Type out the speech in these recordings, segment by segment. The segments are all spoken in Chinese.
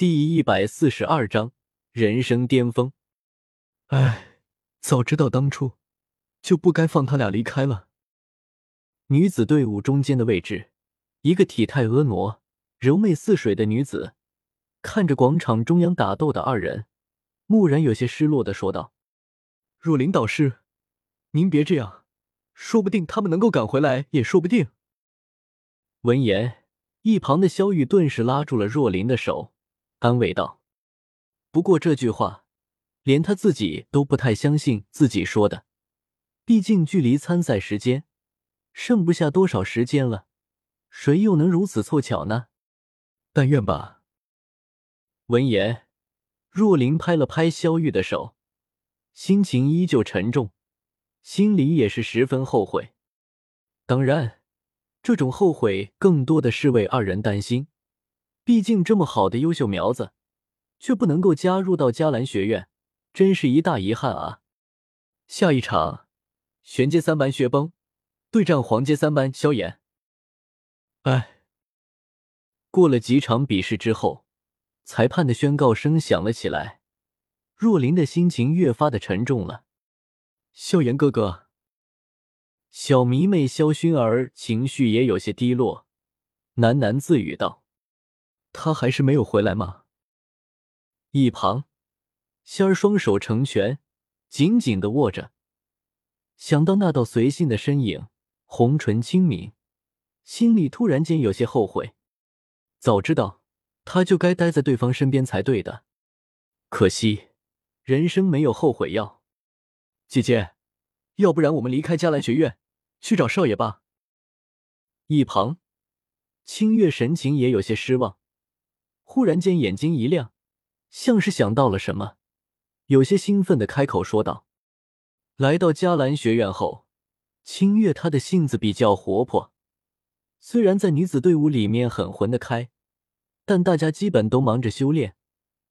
第一百四十二章人生巅峰。唉，早知道当初就不该放他俩离开了。女子队伍中间的位置，一个体态婀娜、柔媚似水的女子，看着广场中央打斗的二人，蓦然有些失落的说道：“若琳导师，您别这样，说不定他们能够赶回来，也说不定。”闻言，一旁的萧玉顿时拉住了若琳的手。安慰道：“不过这句话，连他自己都不太相信自己说的。毕竟距离参赛时间剩不下多少时间了，谁又能如此凑巧呢？但愿吧。”闻言，若琳拍了拍萧玉的手，心情依旧沉重，心里也是十分后悔。当然，这种后悔更多的是为二人担心。毕竟这么好的优秀苗子，却不能够加入到迦兰学院，真是一大遗憾啊！下一场，玄阶三班薛崩对战黄阶三班萧炎。哎，过了几场比试之后，裁判的宣告声响了起来。若琳的心情越发的沉重了。萧炎哥哥，小迷妹萧薰儿情绪也有些低落，喃喃自语道。他还是没有回来吗？一旁，仙儿双手成拳，紧紧的握着。想到那道随性的身影，红唇轻抿，心里突然间有些后悔。早知道，他就该待在对方身边才对的。可惜，人生没有后悔药。姐姐，要不然我们离开迦兰学院，去找少爷吧。一旁，清月神情也有些失望。忽然间，眼睛一亮，像是想到了什么，有些兴奋的开口说道：“来到迦兰学院后，清月她的性子比较活泼，虽然在女子队伍里面很混得开，但大家基本都忙着修炼，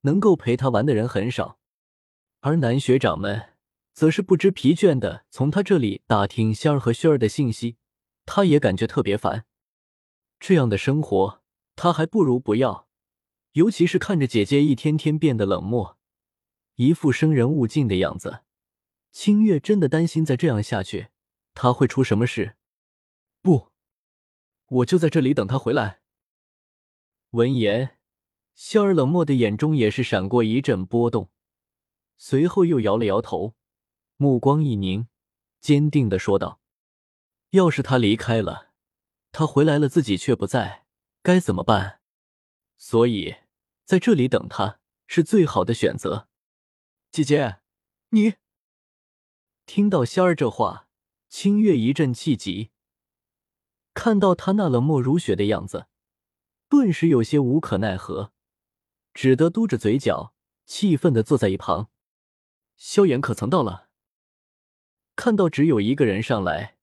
能够陪她玩的人很少。而男学长们则是不知疲倦的从她这里打听仙儿和薰儿的信息，她也感觉特别烦。这样的生活，她还不如不要。”尤其是看着姐姐一天天变得冷漠，一副生人勿近的样子，清月真的担心再这样下去，她会出什么事。不，我就在这里等他回来。闻言，萧儿冷漠的眼中也是闪过一阵波动，随后又摇了摇头，目光一凝，坚定的说道：“要是他离开了，他回来了，自己却不在，该怎么办？”所以，在这里等他是最好的选择。姐姐，你听到仙儿这话，清月一阵气急，看到他那冷漠如雪的样子，顿时有些无可奈何，只得嘟着嘴角，气愤的坐在一旁。萧炎可曾到了？看到只有一个人上来，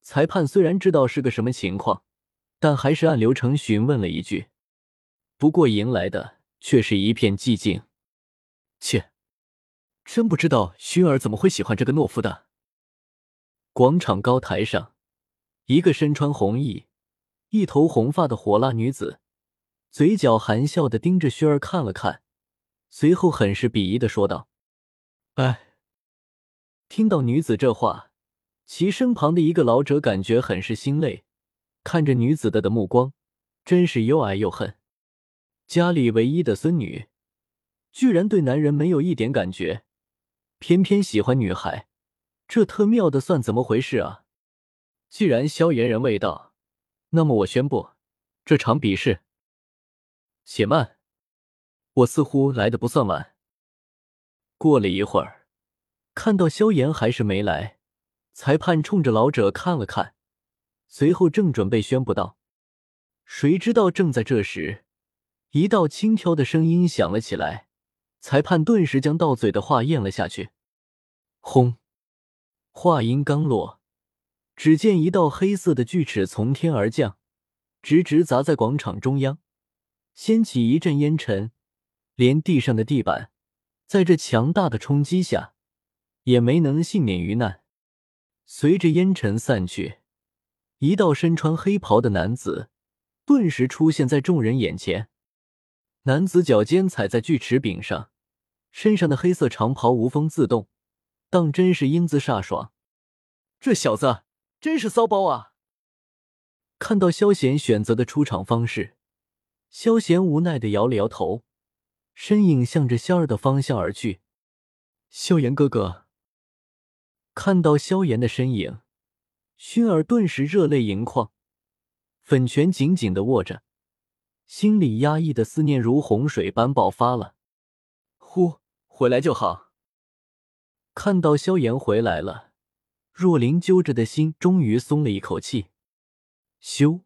裁判虽然知道是个什么情况，但还是按流程询问了一句。不过迎来的却是一片寂静。切，真不知道薰儿怎么会喜欢这个懦夫的。广场高台上，一个身穿红衣、一头红发的火辣女子，嘴角含笑的盯着薰儿看了看，随后很是鄙夷的说道：“哎。”听到女子这话，其身旁的一个老者感觉很是心累，看着女子的的目光，真是又爱又恨。家里唯一的孙女，居然对男人没有一点感觉，偏偏喜欢女孩，这特妙的算怎么回事啊？既然萧炎人未到，那么我宣布，这场比试。且慢，我似乎来的不算晚。过了一会儿，看到萧炎还是没来，裁判冲着老者看了看，随后正准备宣布道，谁知道正在这时。一道轻佻的声音响了起来，裁判顿时将到嘴的话咽了下去。轰！话音刚落，只见一道黑色的巨齿从天而降，直直砸在广场中央，掀起一阵烟尘，连地上的地板在这强大的冲击下也没能幸免于难。随着烟尘散去，一道身穿黑袍的男子顿时出现在众人眼前。男子脚尖踩在锯齿柄上，身上的黑色长袍无风自动，当真是英姿飒爽。这小子真是骚包啊！看到萧贤选择的出场方式，萧贤无奈的摇了摇头，身影向着仙儿的方向而去。萧炎哥哥看到萧炎的身影，薰儿顿时热泪盈眶，粉拳紧紧的握着。心里压抑的思念如洪水般爆发了。呼，回来就好。看到萧炎回来了，若琳揪着的心终于松了一口气。咻，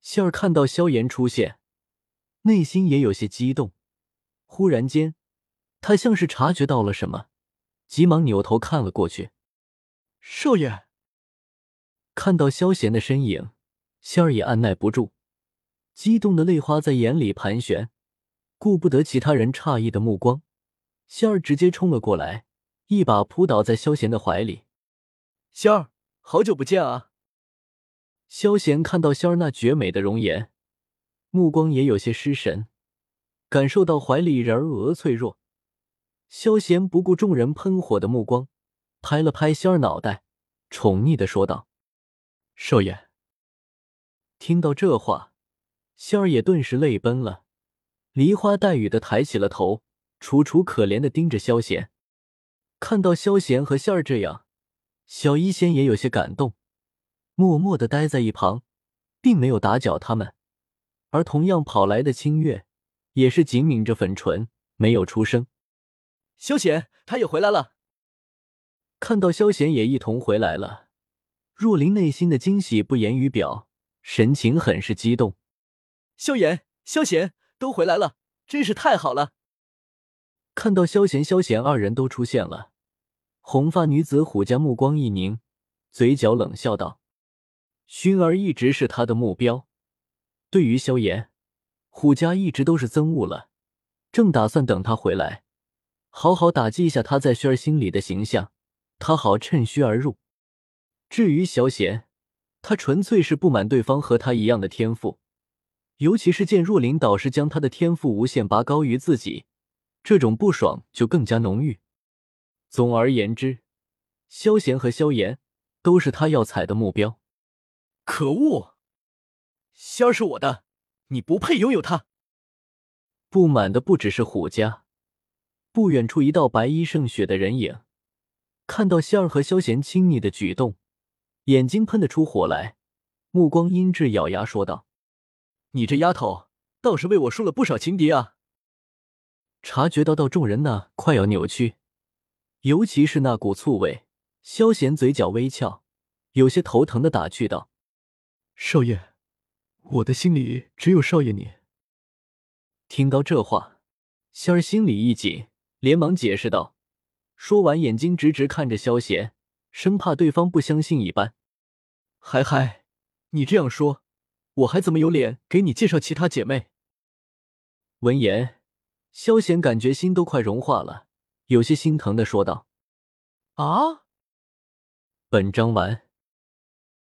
仙儿看到萧炎出现，内心也有些激动。忽然间，他像是察觉到了什么，急忙扭头看了过去。少爷，看到萧贤的身影，仙儿也按耐不住。激动的泪花在眼里盘旋，顾不得其他人诧异的目光，仙儿直接冲了过来，一把扑倒在萧贤的怀里。仙儿，好久不见啊！萧贤看到仙儿那绝美的容颜，目光也有些失神，感受到怀里人儿额脆弱，萧贤不顾众人喷火的目光，拍了拍仙儿脑袋，宠溺的说道：“少爷。”听到这话。仙儿也顿时泪奔了，梨花带雨的抬起了头，楚楚可怜的盯着萧贤。看到萧贤和仙儿这样，小医仙也有些感动，默默的待在一旁，并没有打搅他们。而同样跑来的清月，也是紧抿着粉唇，没有出声。萧贤，他也回来了。看到萧贤也一同回来了，若琳内心的惊喜不言于表，神情很是激动。萧炎、萧贤都回来了，真是太好了！看到萧贤、萧贤二人都出现了，红发女子虎家目光一凝，嘴角冷笑道：“薰儿一直是他的目标。对于萧炎，虎家一直都是憎恶了，正打算等他回来，好好打击一下他在薰儿心里的形象，他好趁虚而入。至于萧贤，他纯粹是不满对方和他一样的天赋。”尤其是见若琳导师将他的天赋无限拔高于自己，这种不爽就更加浓郁。总而言之，萧贤和萧炎都是他要踩的目标。可恶，仙儿是我的，你不配拥有他。不满的不只是虎家，不远处一道白衣胜雪的人影，看到仙儿和萧贤亲昵的举动，眼睛喷得出火来，目光阴鸷，咬牙说道。你这丫头倒是为我输了不少情敌啊！察觉到到众人那快要扭曲，尤其是那股醋味，萧贤嘴角微翘，有些头疼的打趣道：“少爷，我的心里只有少爷你。”听到这话，仙儿心里一紧，连忙解释道，说完眼睛直直看着萧贤，生怕对方不相信一般。嗨嗨，你这样说。我还怎么有脸给你介绍其他姐妹？闻言，萧贤感觉心都快融化了，有些心疼的说道：“啊！”本章完。